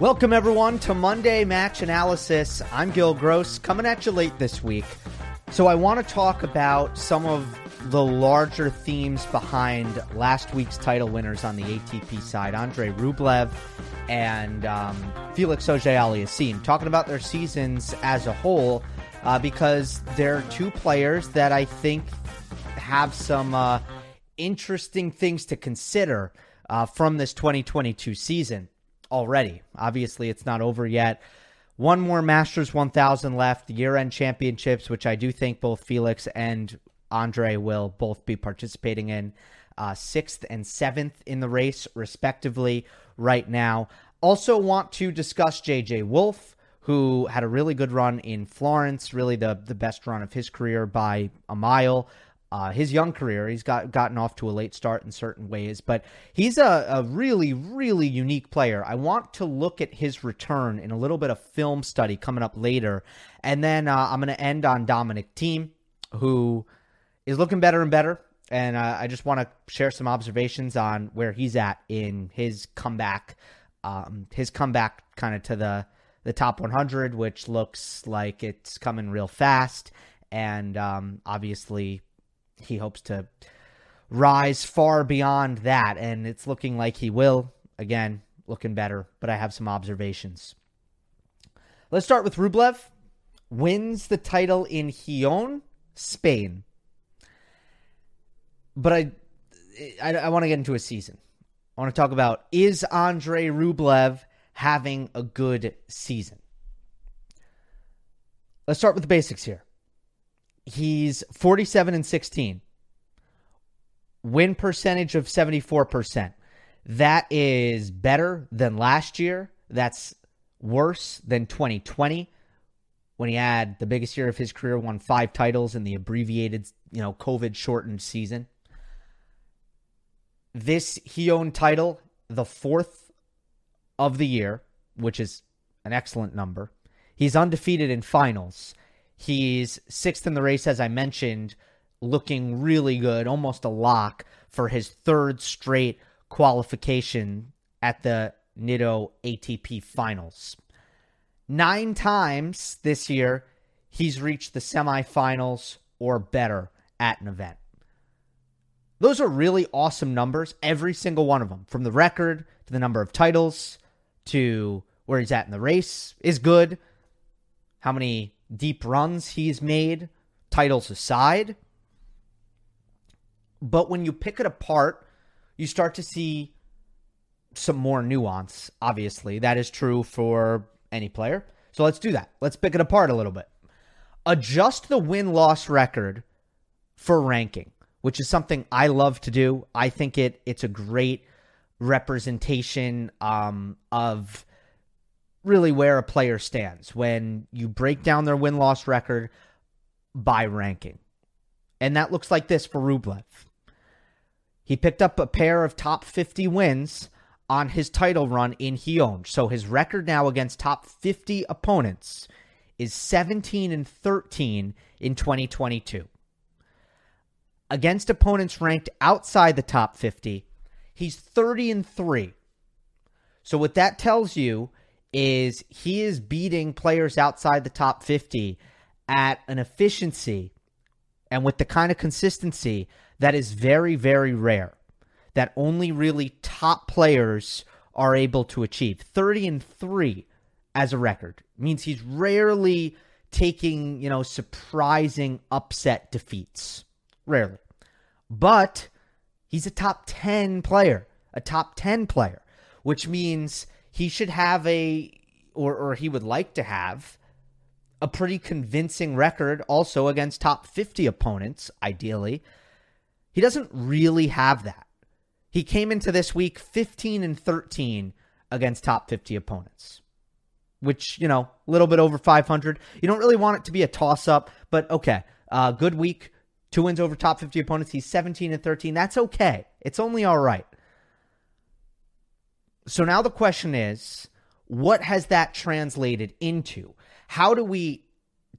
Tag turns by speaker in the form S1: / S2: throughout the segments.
S1: Welcome, everyone, to Monday Match Analysis. I'm Gil Gross, coming at you late this week. So, I want to talk about some of the larger themes behind last week's title winners on the ATP side Andre Rublev and um, Felix Auger Aliassime, talking about their seasons as a whole, uh, because they're two players that I think have some uh, interesting things to consider uh, from this 2022 season already. Obviously, it's not over yet. One more Masters 1000 left, year end championships, which I do think both Felix and Andre will both be participating in. Uh, sixth and seventh in the race, respectively, right now. Also, want to discuss JJ Wolf, who had a really good run in Florence, really the, the best run of his career by a mile uh, his young career. He's got gotten off to a late start in certain ways, but he's a, a really, really unique player. I want to look at his return in a little bit of film study coming up later, and then uh, I'm going to end on Dominic Thiem, who is looking better and better. And uh, I just want to share some observations on where he's at in his comeback, um, his comeback kind of to the the top 100, which looks like it's coming real fast. And um, obviously, he hopes to rise far beyond that, and it's looking like he will. Again, looking better, but I have some observations. Let's start with Rublev. Wins the title in Gijón, Spain. But I, I, I want to get into a season. I want to talk about is Andre Rublev having a good season? Let's start with the basics here. He's 47 and 16. Win percentage of 74%. That is better than last year. That's worse than 2020 when he had the biggest year of his career, won five titles in the abbreviated, you know, COVID shortened season. This Gijón title, the fourth of the year, which is an excellent number. He's undefeated in finals. He's sixth in the race, as I mentioned, looking really good, almost a lock for his third straight qualification at the Nitto ATP finals. Nine times this year, he's reached the semifinals or better at an event. Those are really awesome numbers, every single one of them, from the record to the number of titles to where he's at in the race is good. How many deep runs he's made, titles aside. But when you pick it apart, you start to see some more nuance, obviously. That is true for any player. So let's do that. Let's pick it apart a little bit. Adjust the win loss record for ranking, which is something I love to do. I think it it's a great representation um, of really where a player stands when you break down their win loss record by ranking. And that looks like this for Rublev. He picked up a pair of top 50 wins on his title run in Gijón. So his record now against top 50 opponents is 17 and 13 in 2022. Against opponents ranked outside the top 50, he's 30 and 3. So what that tells you is he is beating players outside the top 50 at an efficiency and with the kind of consistency that is very, very rare, that only really top players are able to achieve. 30 and 3 as a record means he's rarely taking, you know, surprising upset defeats. Rarely. But he's a top 10 player, a top 10 player, which means he should have a, or, or he would like to have, a pretty convincing record also against top 50 opponents, ideally. He doesn't really have that. He came into this week 15 and 13 against top 50 opponents, which, you know, a little bit over 500. You don't really want it to be a toss up, but okay. Uh, good week, two wins over top 50 opponents. He's 17 and 13. That's okay. It's only all right. So now the question is what has that translated into? How do we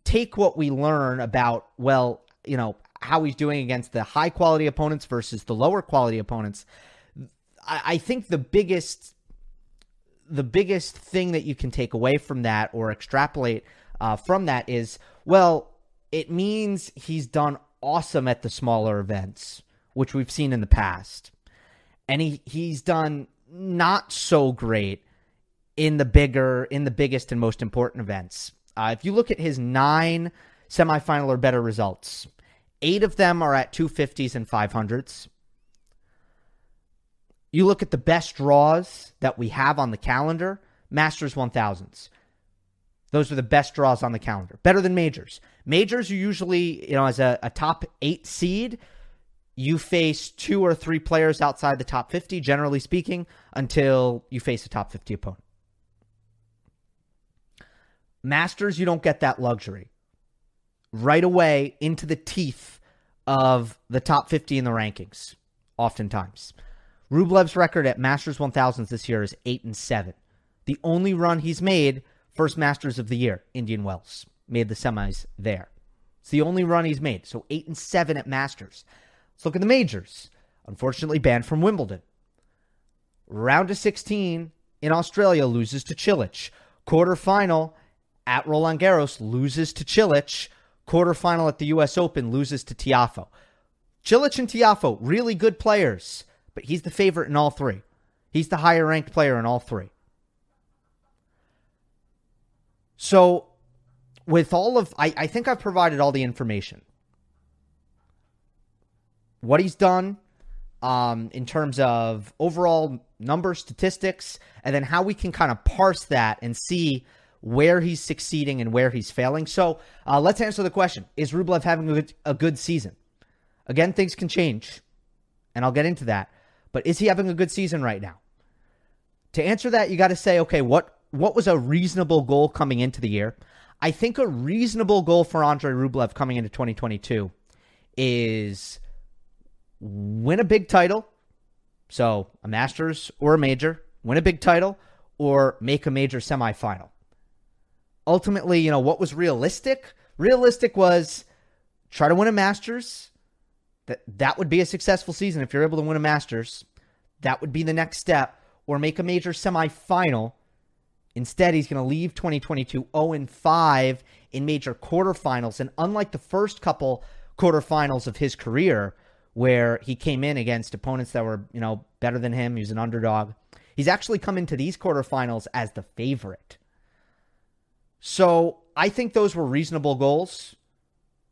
S1: take what we learn about, well, you know, how he's doing against the high quality opponents versus the lower quality opponents? I, think the biggest the biggest thing that you can take away from that or extrapolate uh, from that is well, it means he's done awesome at the smaller events, which we've seen in the past. And he, he's done not so great in the bigger, in the biggest and most important events. Uh, if you look at his nine semifinal or better results, eight of them are at 250s and 500s. You look at the best draws that we have on the calendar, Masters 1000s. Those are the best draws on the calendar. Better than majors. Majors, you usually, you know, as a, a top eight seed, you face two or three players outside the top 50, generally speaking, until you face a top 50 opponent. Masters, you don't get that luxury. Right away into the teeth of the top 50 in the rankings, oftentimes. Rublev's record at Masters 1000s this year is 8 and 7. The only run he's made, first Masters of the year, Indian Wells, made the semis there. It's the only run he's made. So 8 and 7 at Masters. Let's look at the majors. Unfortunately, banned from Wimbledon. Round of 16 in Australia loses to Cilic. Quarterfinal at Roland Garros loses to Cilic. Quarterfinal at the U.S. Open loses to Tiafoe. Cilic and Tiafoe, really good players, but he's the favorite in all three. He's the higher ranked player in all three. So, with all of, I, I think I've provided all the information what he's done um, in terms of overall number statistics, and then how we can kind of parse that and see where he's succeeding and where he's failing. So uh, let's answer the question Is Rublev having a good, a good season? Again, things can change, and I'll get into that. But is he having a good season right now? To answer that, you got to say, okay, what what was a reasonable goal coming into the year? I think a reasonable goal for Andre Rublev coming into 2022 is win a big title. So a Masters or a major, win a big title or make a major semifinal. Ultimately, you know, what was realistic? Realistic was try to win a Masters. That that would be a successful season if you're able to win a Masters. That would be the next step or make a major semifinal. Instead, he's going to leave 2022 0 5 in major quarterfinals. And unlike the first couple quarterfinals of his career, where he came in against opponents that were, you know, better than him. He was an underdog. He's actually come into these quarterfinals as the favorite. So I think those were reasonable goals.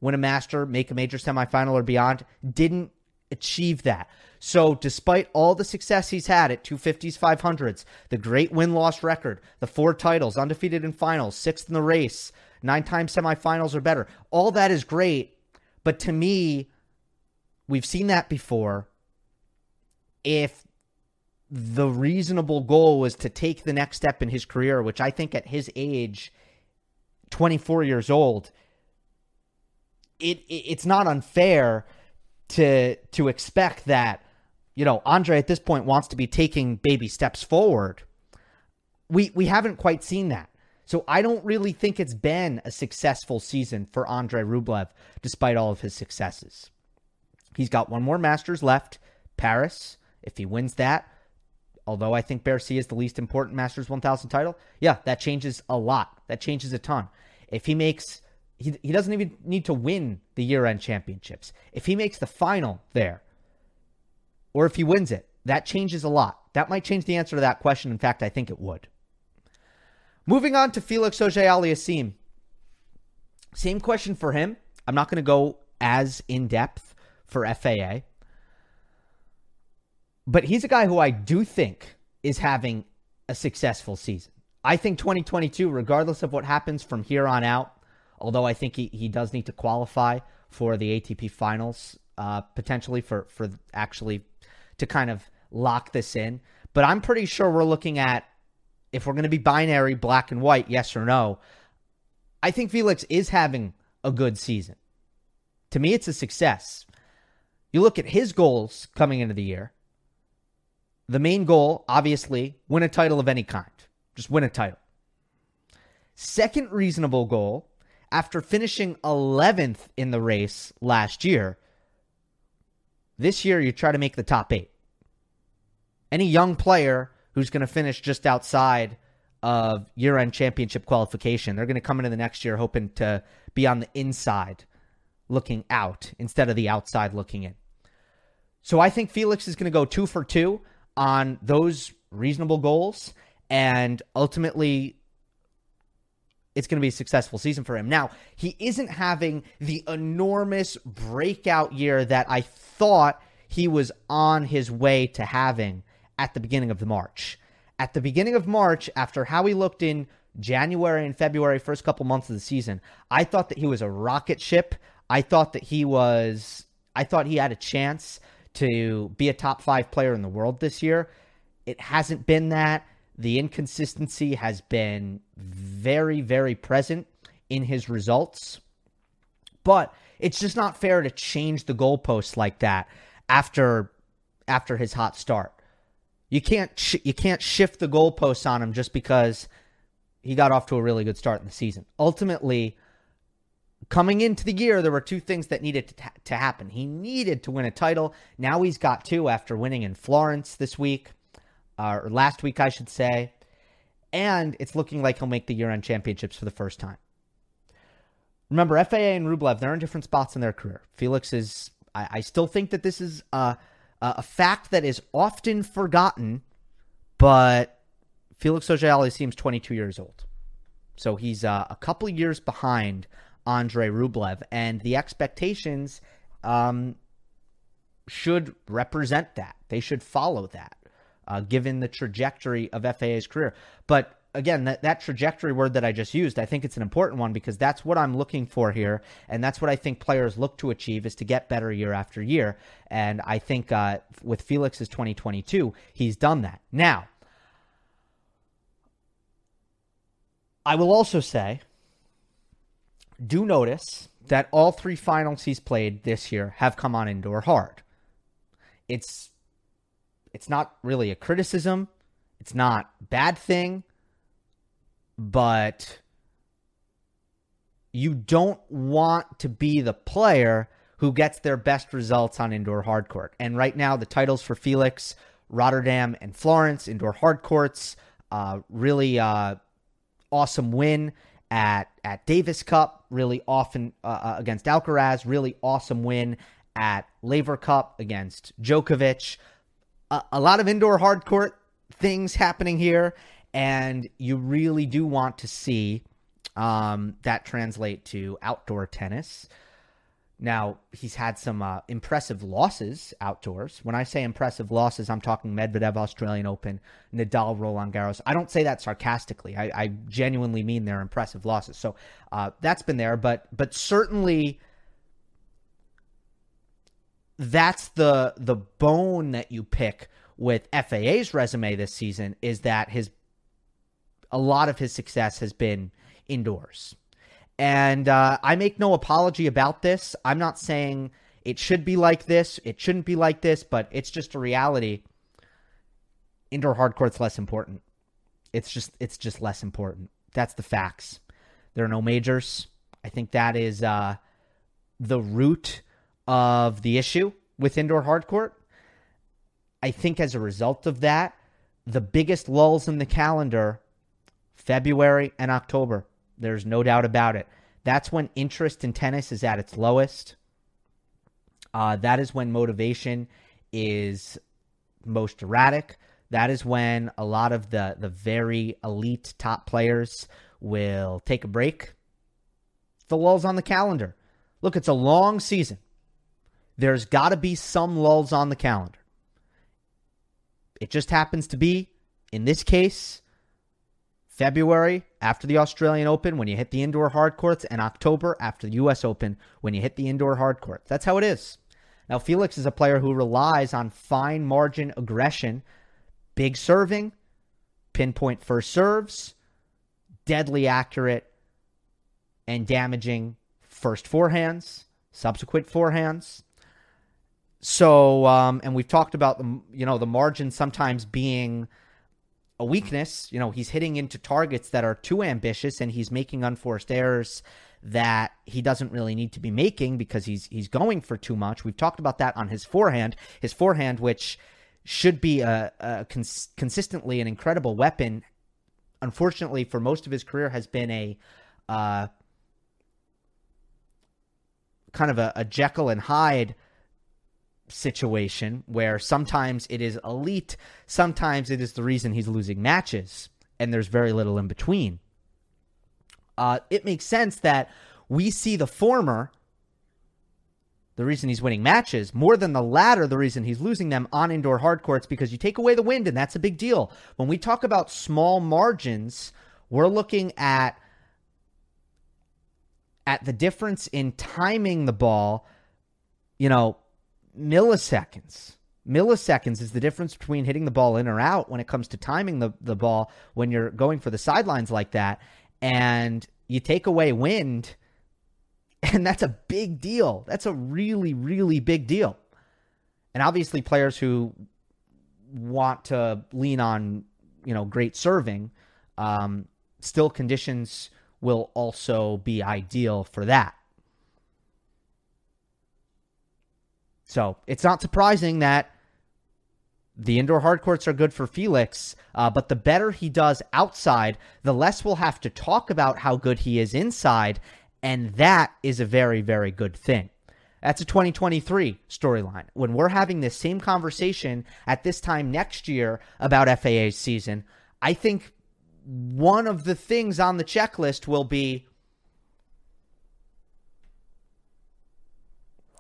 S1: Win a master, make a major semifinal or beyond. Didn't achieve that. So, despite all the success he's had at 250s, 500s, the great win loss record, the four titles, undefeated in finals, sixth in the race, nine times semifinals or better, all that is great. But to me, We've seen that before. If the reasonable goal was to take the next step in his career, which I think at his age, 24 years old, it, it it's not unfair to to expect that you know Andre at this point wants to be taking baby steps forward. We we haven't quite seen that. So I don't really think it's been a successful season for Andre Rublev despite all of his successes. He's got one more Masters left, Paris. If he wins that, although I think Bercy is the least important Masters 1000 title, yeah, that changes a lot. That changes a ton. If he makes, he, he doesn't even need to win the year end championships. If he makes the final there, or if he wins it, that changes a lot. That might change the answer to that question. In fact, I think it would. Moving on to Felix Auger Aliassime. Same question for him. I'm not going to go as in depth for FAA. But he's a guy who I do think is having a successful season. I think 2022, regardless of what happens from here on out, although I think he, he does need to qualify for the ATP finals, uh, potentially for, for actually to kind of lock this in. But I'm pretty sure we're looking at if we're going to be binary, black and white, yes or no. I think Felix is having a good season. To me, it's a success. You look at his goals coming into the year. The main goal, obviously, win a title of any kind. Just win a title. Second reasonable goal, after finishing 11th in the race last year, this year you try to make the top eight. Any young player who's going to finish just outside of year end championship qualification. They're going to come into the next year hoping to be on the inside looking out instead of the outside looking in. So I think Felix is going to go two for two on those reasonable goals. And ultimately, it's going to be a successful season for him. Now, he isn't having the enormous breakout year that I thought he was on his way to having at the beginning of the March. At the beginning of March, after how he looked in January and February, first couple months of the season, I thought that he was a rocket ship. I thought that he was, I thought he had a chance to be a top five player in the world this year. It hasn't been that. The inconsistency has been very, very present in his results. But it's just not fair to change the goalposts like that after after his hot start. You can't sh- you can't shift the goalposts on him just because he got off to a really good start in the season. Ultimately, coming into the year, there were two things that needed to, ta- to happen. He needed to win a title. Now he's got two after winning in Florence this week, uh, or last week, I should say. And it's looking like he'll make the year end championships for the first time. Remember, FAA and Rublev, they're in different spots in their career. Felix is, I, I still think that this is a, a fact that is often forgotten, but Felix Auger Aliassime's 22 years old. So he's uh, a couple years behind Andre Rublev, and the expectations um, should represent that. They should follow that, uh, given the trajectory of FAA's career. But again, that, that trajectory word that I just used, I think it's an important one because that's what I'm looking for here. And that's what I think players look to achieve is to get better year after year. And I think uh, with Felix's 2022, he's done that. Now, I will also say do notice that all three finals he's played this year have come on indoor hard. It's it's not really a criticism. It's not bad thing, but you don't want to be the player who gets their best results on indoor hard court. And right now, the titles for Felix, Rotterdam, and Florence, indoor hard courts, uh, really uh, awesome win at at Davis Cup, really often uh, uh, against Alcaraz, really awesome win at Laver Cup against Djokovic. A, a lot of indoor hard court things happening here, and you really do want to see um, that translate to outdoor tennis. Now, he's had some uh, impressive losses outdoors. When I say impressive losses, I'm talking Medvedev Australian Open, Nadal Roland Garros. I don't say that sarcastically. I, I genuinely mean they're impressive losses. So uh, that's been there, but but certainly that's the the bone that you pick with FAA's resume this season is that his a lot of his success has been indoors. And uh, I make no apology about this. I'm not saying it should be like this, it shouldn't be like this, but it's just a reality. Indoor hard court's less important. It's just it's just less important. That's the facts. There are no majors. I think that is uh, the root of the issue with indoor hard court. I think as a result of that, the biggest lulls in the calendar, February and October. There's no doubt about it. That's when interest in tennis is at its lowest. Uh, that is when motivation is most erratic. That is when a lot of the, the very elite top players will take a break. The lulls on the calendar. Look, it's a long season. There's got to be some lulls on the calendar. It just happens to be, in this case, February after the Australian Open when you hit the indoor hard courts, and October after the U.S. Open when you hit the indoor hard courts. That's how it is. Now, Felix is a player who relies on fine margin aggression, big serving, pinpoint first serves, deadly accurate and damaging first forehands, subsequent forehands. So, um, and we've talked about the you know the margin sometimes being a weakness. You know, he's hitting into targets that are too ambitious and he's making unforced errors that he doesn't really need to be making because he's he's going for too much. We've talked about that on his forehand. His forehand which should be a, a cons- consistently an incredible weapon. Unfortunately, for most of his career, has been a uh, kind of a, a Jekyll and Hyde situation where sometimes it is elite, sometimes it is the reason he's losing matches, and there's very little in between. Uh, it makes sense that we see the former, the reason he's winning matches, more than the latter, the reason he's losing them on indoor hard courts, because you take away the wind, and that's a big deal. When we talk about small margins, we're looking at at the difference in timing the ball, you know, milliseconds. Milliseconds is the difference between hitting the ball in or out when it comes to timing the, the ball when you're going for the sidelines like that. And you take away wind, and that's a big deal. That's a really, really big deal. And obviously, players who want to lean on, you know, great serving, um, still conditions will also be ideal for that. So it's not surprising that the indoor hard courts are good for Felix, uh, but the better he does outside, the less we'll have to talk about how good he is inside. And that is a very, very good thing. That's a 2023 storyline. When we're having this same conversation at this time next year about FAA's season, I think one of the things on the checklist will be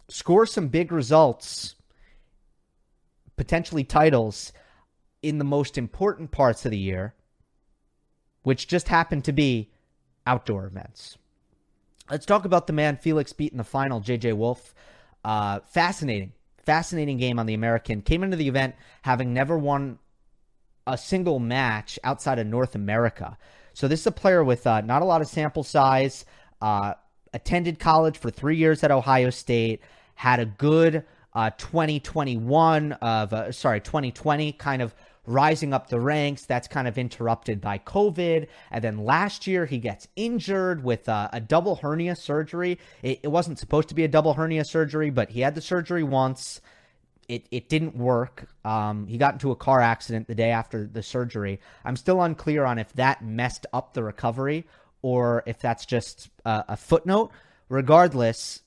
S1: score some big results, potentially titles, in the most important parts of the year, which just happen to be outdoor events. Let's talk about the man Felix beat in the final, JJ Wolf. Uh, fascinating, fascinating game on the American. Came into the event having never won a single match outside of North America. So this is a player with uh, not a lot of sample size. Uh, attended college for three years at Ohio State. Had a good uh, 2021 of uh, sorry 2020 kind of rising up the ranks. That's kind of interrupted by COVID. And then last year, he gets injured with uh, a double hernia surgery. It, it, wasn't supposed to be a double hernia surgery, but he had the surgery once it, it didn't work. Um, he got into a car accident the day after the surgery. I'm still unclear on if that messed up the recovery or if that's just a, a footnote. Regardless,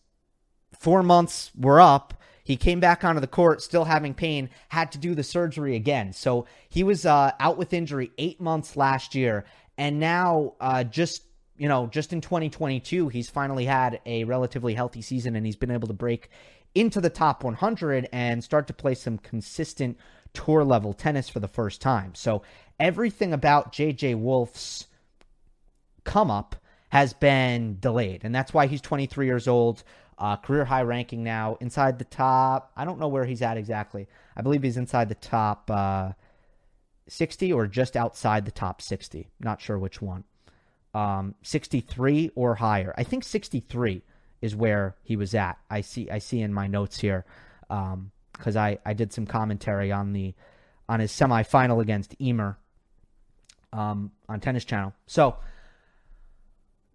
S1: four months were up. He came back onto the court, still having pain, had to do the surgery again. So he was uh, out with injury eight months last year. And now, uh, just you know, just in 2022, he's finally had a relatively healthy season and he's been able to break into the top 100 and start to play some consistent tour level tennis for the first time. So everything about JJ Wolf's come up has been delayed, and that's why he's 23 years old. Uh, career high ranking now, inside the top. I don't know where he's at exactly. I believe he's inside the top uh, 60 or just outside the top 60. Not sure which one. Um, 63 or higher. I think 63 is where he was at. I see I see in my notes here because um, I I did some commentary on the on his semifinal against Ymer um, on Tennis Channel. So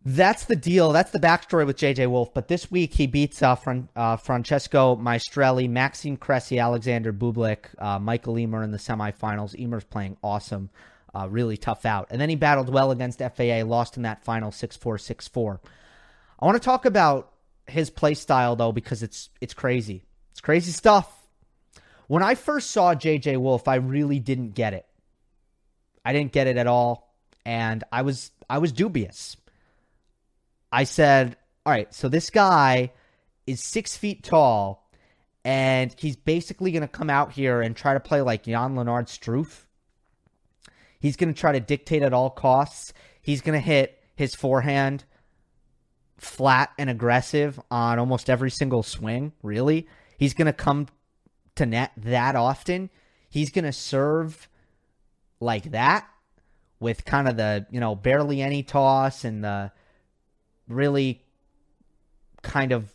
S1: that's the deal. That's the backstory with JJ Wolf. But this week he beats uh, Fran- uh, Francesco Maestrelli, Maxime Cressy, Alexander Bublik, uh, Michael Ymer in the semifinals. Ymer's playing awesome. Uh, really tough out. And then he battled well against FAA, lost in that final 6 4 6 4. I want to talk about his play style though because it's it's crazy. It's crazy stuff. When I first saw JJ Wolf, I really didn't get it. I didn't get it at all and I was I was dubious. I said, "All right, so this guy is 6 feet tall and he's basically going to come out here and try to play like Jan-Lennard Struff. He's going to try to dictate at all costs. He's going to hit his forehand flat and aggressive on almost every single swing, really. He's going to come to net that often. He's going to serve like that with kind of the, you know, barely any toss and the really kind of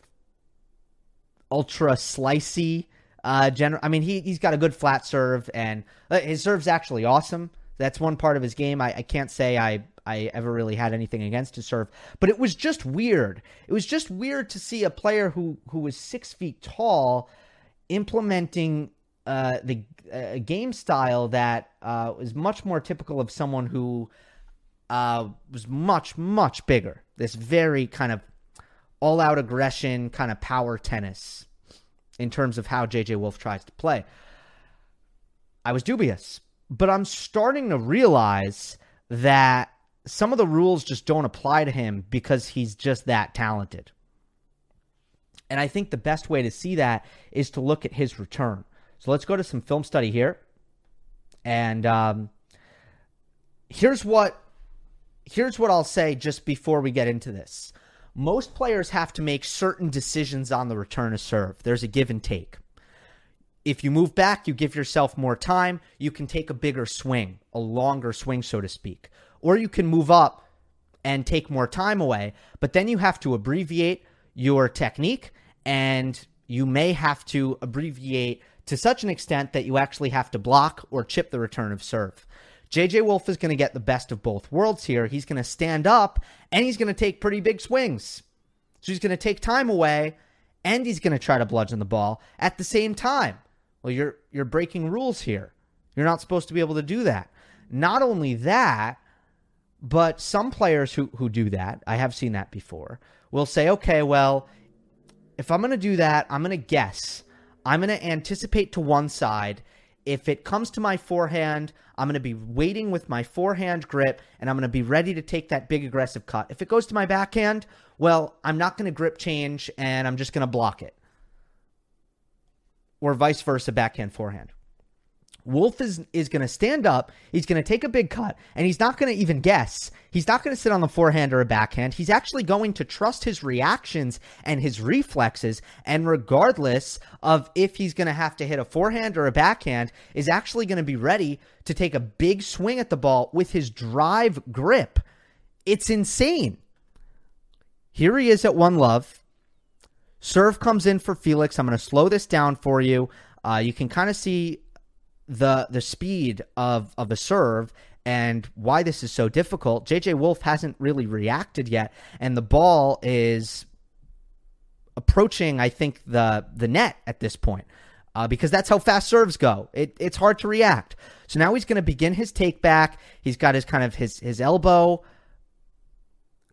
S1: ultra slicey uh general I mean he he's got a good flat serve and uh, his serve's actually awesome. That's one part of his game. I, I can't say I I ever really had anything against his serve, but it was just weird. It was just weird to see a player who who was six feet tall implementing uh, the a game style that uh, is much more typical of someone who uh, was much much bigger. This very kind of all out aggression, kind of power tennis in terms of how JJ Wolf tries to play. I was dubious, but I'm starting to realize that some of the rules just don't apply to him because he's just that talented. And I think the best way to see that is to look at his return. So let's go to some film study here. And um, here's what here's what I'll say just before we get into this. Most players have to make certain decisions on the return of serve. There's a give and take. If you move back, you give yourself more time. You can take a bigger swing, a longer swing, so to speak. Or you can move up and take more time away, but then you have to abbreviate your technique and you may have to abbreviate to such an extent that you actually have to block or chip the return of serve. JJ Wolf is going to get the best of both worlds here. He's going to stand up and he's going to take pretty big swings. So he's going to take time away and he's going to try to bludgeon the ball at the same time. Well, you're you're breaking rules here. You're not supposed to be able to do that. Not only that, but some players who who do that, I have seen that before, will say, "Okay, well, if I'm going to do that, I'm going to guess. I'm going to anticipate to one side. If it comes to my forehand, I'm going to be waiting with my forehand grip and I'm going to be ready to take that big aggressive cut. If it goes to my backhand, well, I'm not going to grip change and I'm just going to block it or vice versa, backhand, forehand. Wolf is is going to stand up. He's going to take a big cut, and he's not going to even guess. He's not going to sit on the forehand or a backhand. He's actually going to trust his reactions and his reflexes, and regardless of if he's going to have to hit a forehand or a backhand, is actually going to be ready to take a big swing at the ball with his drive grip. It's insane. Here he is at one love. Serve comes in for Felix. I'm going to slow this down for you. Uh, you can kind of see the the speed of of the serve and why this is so difficult. JJ Wolf hasn't really reacted yet, and the ball is approaching, I think, the the net at this point. Uh, because that's how fast serves go. It, it's hard to react. So now he's going to begin his take back. He's got his kind of his his elbow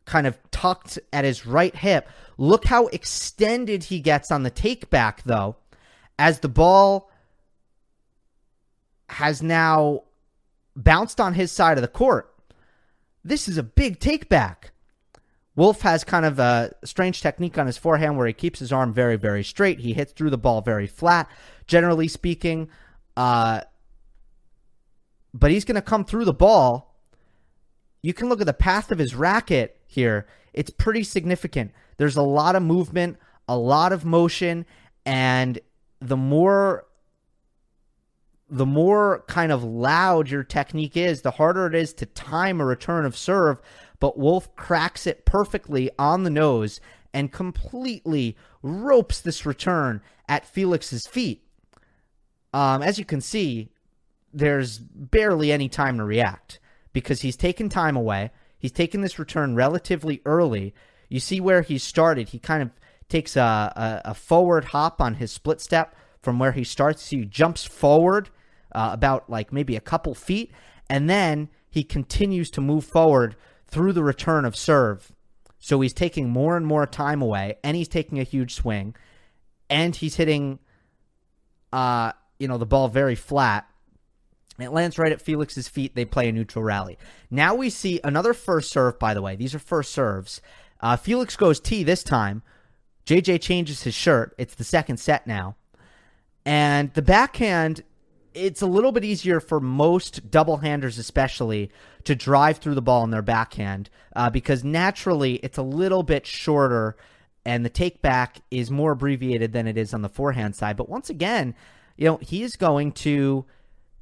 S1: kind of tucked at his right hip. Look how extended he gets on the take back, though, as the ball has now bounced on his side of the court. This is a big take back. Wolf has kind of a strange technique on his forehand where he keeps his arm very, very straight. He hits through the ball very flat, generally speaking. Uh, but he's going to come through the ball. You can look at the path of his racket here. It's pretty significant. There's a lot of movement, a lot of motion, and the more the more kind of loud your technique is, the harder it is to time a return of serve. But Wolf cracks it perfectly on the nose and completely ropes this return at Felix's feet. Um, as you can see, there's barely any time to react because he's taken time away. He's taken this return relatively early. You see where he started. He kind of takes a, a, a forward hop on his split step from where he starts. He jumps forward uh, about like maybe a couple feet, and then he continues to move forward through the return of serve. So he's taking more and more time away, and he's taking a huge swing, and he's hitting, uh, you know, the ball very flat. It lands right at Felix's feet. They play a neutral rally. Now we see another first serve, by the way. These are first serves. Uh, Felix goes T this time. JJ changes his shirt. It's the second set now. And the backhand it's a little bit easier for most double handers, especially, to drive through the ball in their backhand uh, because naturally it's a little bit shorter and the take back is more abbreviated than it is on the forehand side. But once again, you know, he is going to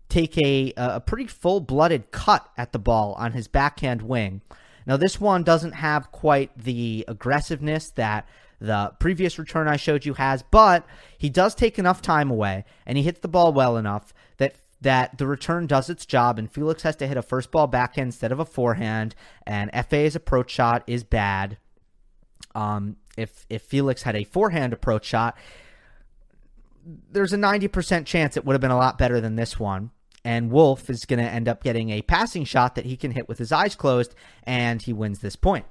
S1: take a, a pretty full blooded cut at the ball on his backhand wing. Now, this one doesn't have quite the aggressiveness that the previous return I showed you has, but he does take enough time away and he hits the ball well enough that that the return does its job and Felix has to hit a first ball backhand instead of a forehand and FA's approach shot is bad. Um, if if Felix had a forehand approach shot, there's a 90% chance it would have been a lot better than this one. And Wolf is going to end up getting a passing shot that he can hit with his eyes closed, and he wins this point.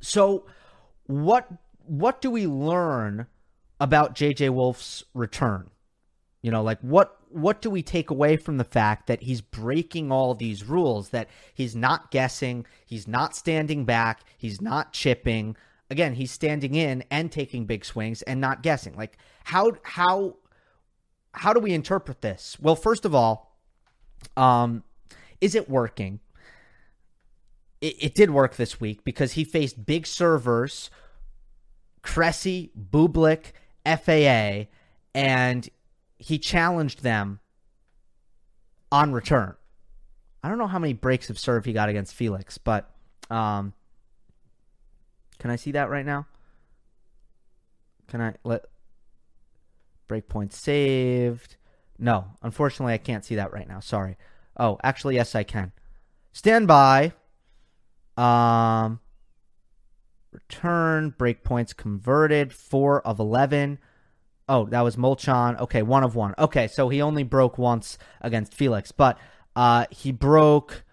S1: So, what what do we learn about JJ Wolf's return? You know, like what what do we take away from the fact that he's breaking all these rules that he's not guessing, he's not standing back, he's not chipping. Again, he's standing in and taking big swings and not guessing. Like how how how do we interpret this? Well, first of all, um is it working? It, it did work this week because he faced big servers, Cressy, Bublik, FAA, and he challenged them on return. I don't know how many breaks of serve he got against Felix, but um, can I see that right now? Can I let break points saved? No, unfortunately, I can't see that right now. Sorry. Oh, actually, yes, I can. Stand by. Um, return breakpoints converted. Four of eleven. Oh, that was Molchan. Okay, one of one. Okay, so he only broke once against Felix, but uh, he broke.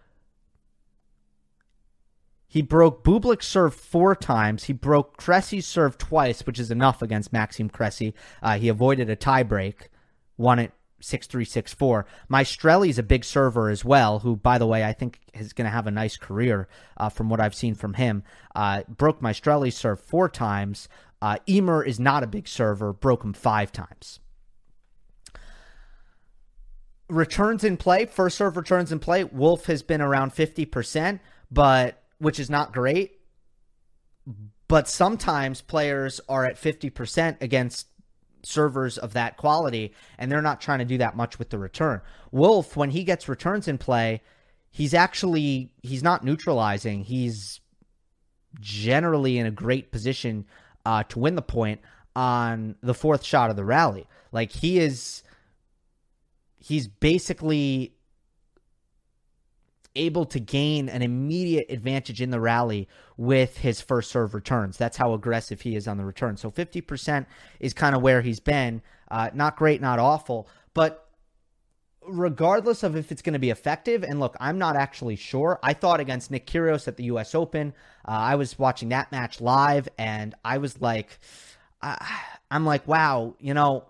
S1: He broke Bublik's serve four times. He broke Cressy's serve twice, which is enough against Maxime Cressy. Uh, he avoided a tiebreak, won it six three six four. Maestrelli's a big server as well, who, by the way, I think is going to have a nice career uh, from what I've seen from him. Uh, broke Maestrelli's serve four times. Uh, Ymer is not a big server, broke him five times. Returns in play, first serve returns in play. Wolf has been around 50%, but which is not great. But sometimes players are at 50% against servers of that quality, and they're not trying to do that much with the return. Wolf, when he gets returns in play, he's actually he's not neutralizing. He's generally in a great position uh, to win the point on the fourth shot of the rally. Like he is, he's basically able to gain an immediate advantage in the rally with his first serve returns. That's how aggressive he is on the return. So 50% is kind of where he's been. Uh, not great, not awful, but regardless of if it's going to be effective, and look, I'm not actually sure. I thought against Nick Kyrgios at the U.S. Open, uh, I was watching that match live, and I was like, uh, I'm like, wow, you know,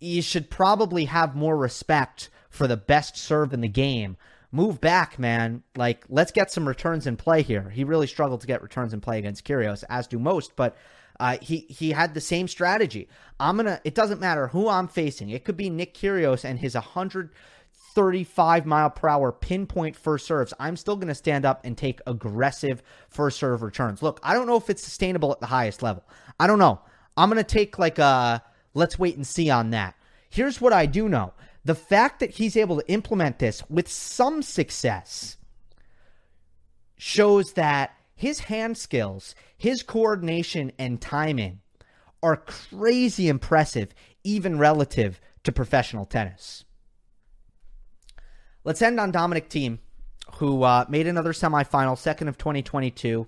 S1: you should probably have more respect for the best serve in the game move back, man. Like, let's get some returns in play here. He really struggled to get returns in play against Kyrgios, as do most, but uh, he he had the same strategy. I'm gonna. It doesn't matter who I'm facing. It could be Nick Kyrgios and his 135 mile per hour pinpoint first serves. I'm still gonna stand up and take aggressive first serve returns. Look, I don't know if it's sustainable at the highest level. I don't know. I'm gonna take like a let's wait and see on that. Here's what I do know the fact that he's able to implement this with some success shows that his hand skills, his coordination and timing are crazy impressive, even relative to professional tennis. Let's end on Dominic Thiem, who uh, made another semifinal, second of 2022,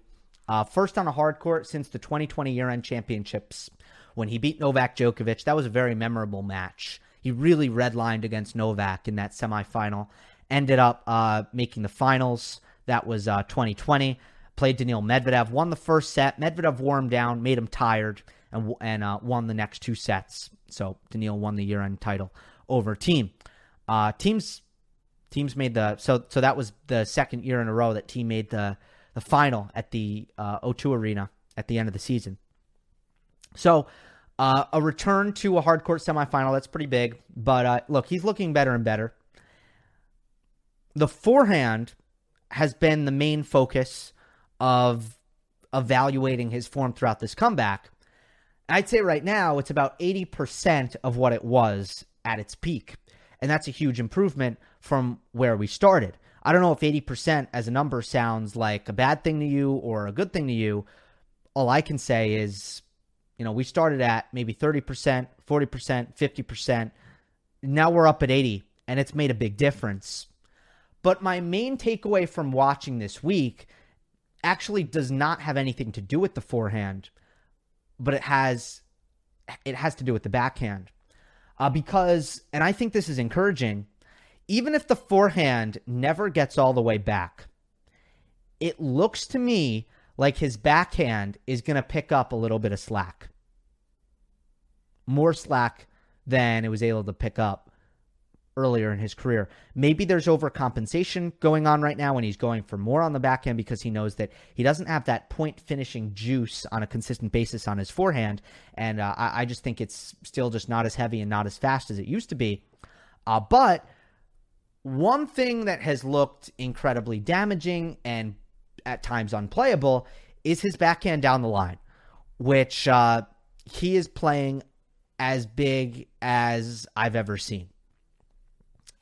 S1: uh, first on a hard court since the 2020 year end championships when he beat Novak Djokovic. That was a very memorable match. He really redlined against Novak in that semifinal. Ended up uh, making the finals. That was uh, 2020. Played Daniil Medvedev. Won the first set. Medvedev wore him down, made him tired, and and uh, won the next two sets. So Daniil won the year-end title over Thiem. Uh, Thiem's Thiem's made the so so that was the second year in a row that Thiem made the the final at the uh, O2 Arena at the end of the season. So uh, a return to a hard court semifinal, that's pretty big. But uh, look, he's looking better and better. The forehand has been the main focus of evaluating his form throughout this comeback. I'd say right now it's about 80% of what it was at its peak. And that's a huge improvement from where we started. I don't know if 80% as a number sounds like a bad thing to you or a good thing to you. All I can say is you know, we started at maybe 30%, 40%, 50%. Now we're up at 80 and it's made a big difference. But my main takeaway from watching this week actually does not have anything to do with the forehand, but it has it has to do with the backhand. Uh, because, and I think this is encouraging, even if the forehand never gets all the way back, it looks to me like his backhand is going to pick up a little bit of slack. More slack than it was able to pick up earlier in his career. Maybe there's overcompensation going on right now and he's going for more on the backhand because he knows that he doesn't have that point finishing juice on a consistent basis on his forehand. And uh, I, I, just think it's still just not as heavy and not as fast as it used to be. Uh, but one thing that has looked incredibly damaging and at times unplayable is his backhand down the line, which uh, he is playing as big as I've ever seen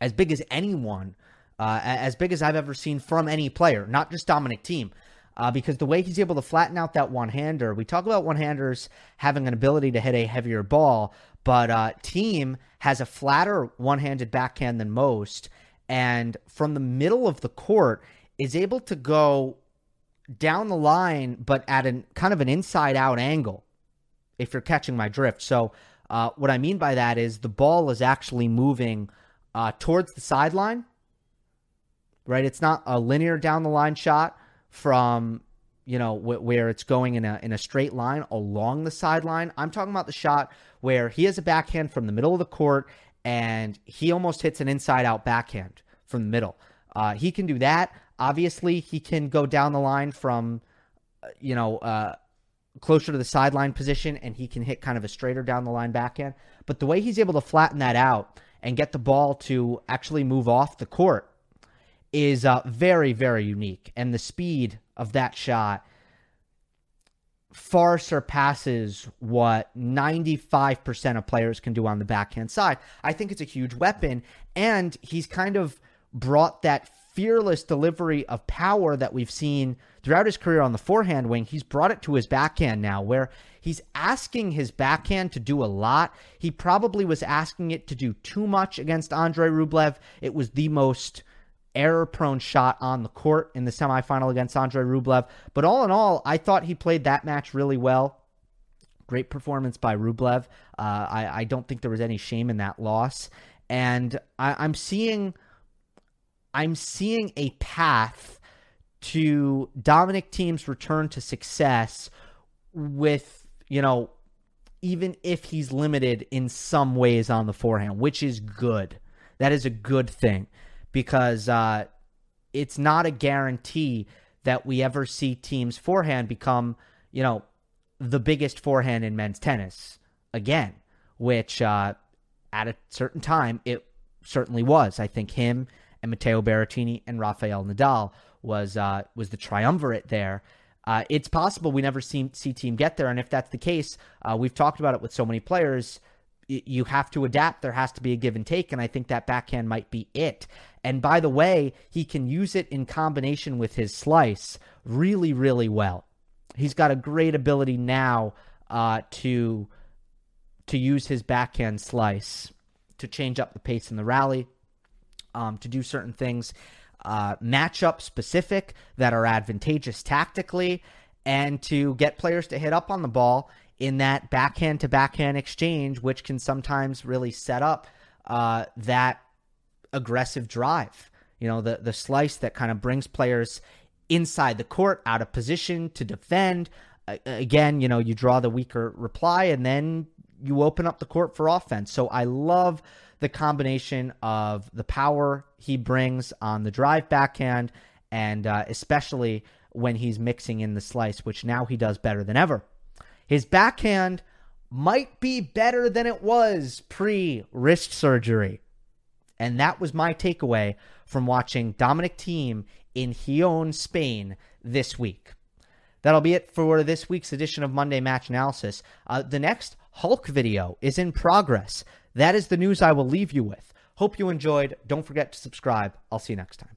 S1: as big as anyone, uh, as big as I've ever seen from any player, not just Dominic Thiem. Uh, because the way he's able to flatten out that one hander, we talk about one handers having an ability to hit a heavier ball, but uh, Thiem has a flatter one handed backhand than most, and from the middle of the court is able to go down the line, but at an kind of an inside out angle, if you're catching my drift. So, uh, what I mean by that is the ball is actually moving uh, towards the sideline. Right, it's not a linear down the line shot from you know wh- where it's going in a in a straight line along the sideline. I'm talking about the shot where he has a backhand from the middle of the court and he almost hits an inside out backhand from the middle. Uh, he can do that. Obviously, he can go down the line from uh, you know uh, closer to the sideline position and he can hit kind of a straighter down the line backhand. But the way he's able to flatten that out and get the ball to actually move off the court is uh, very, very unique. And the speed of that shot far surpasses what 95% of players can do on the backhand side. I think it's a huge weapon. And he's kind of brought that fearless delivery of power that we've seen throughout his career on the forehand wing. He's brought it to his backhand now, where he's asking his backhand to do a lot. He probably was asking it to do too much against Andrei Rublev. It was the most error prone shot on the court in the semifinal against Andrei Rublev. But all in all, I thought he played that match really well. Great performance by Rublev. Uh, I, I, don't think there was any shame in that loss. And I, I'm seeing I'm seeing a path to Dominic Thiem's return to success with, you know, even if he's limited in some ways on the forehand, which is good. That is a good thing because uh, it's not a guarantee that we ever see Thiem's forehand become, you know, the biggest forehand in men's tennis again, which uh, at a certain time it certainly was. I think him and Matteo Berrettini and Rafael Nadal was uh, was the triumvirate there. Uh, it's possible we never see, see Thiem get there, and if that's the case, uh, we've talked about it with so many players. Y- you have to adapt. There has to be a give and take, and I think that backhand might be it. And by the way, he can use it in combination with his slice really, really well. He's got a great ability now uh, to to use his backhand slice to change up the pace in the rally um, to do certain things uh, matchup specific that are advantageous tactically and to get players to hit up on the ball in that backhand to backhand exchange, which can sometimes really set up uh, that aggressive drive. You know, the, the slice that kind of brings players inside the court, out of position to defend. Again, you know, you draw the weaker reply and then you open up the court for offense. So I love the combination of the power he brings on the drive backhand and uh, especially when he's mixing in the slice, which now he does better than ever. His backhand might be better than it was pre wrist surgery. And that was my takeaway from watching Dominic Thiem in Gijón, Spain this week. That'll be it for this week's edition of Monday Match Analysis. Uh, the next Hulk video is in progress. That is the news I will leave you with. Hope you enjoyed. Don't forget to subscribe. I'll see you next time.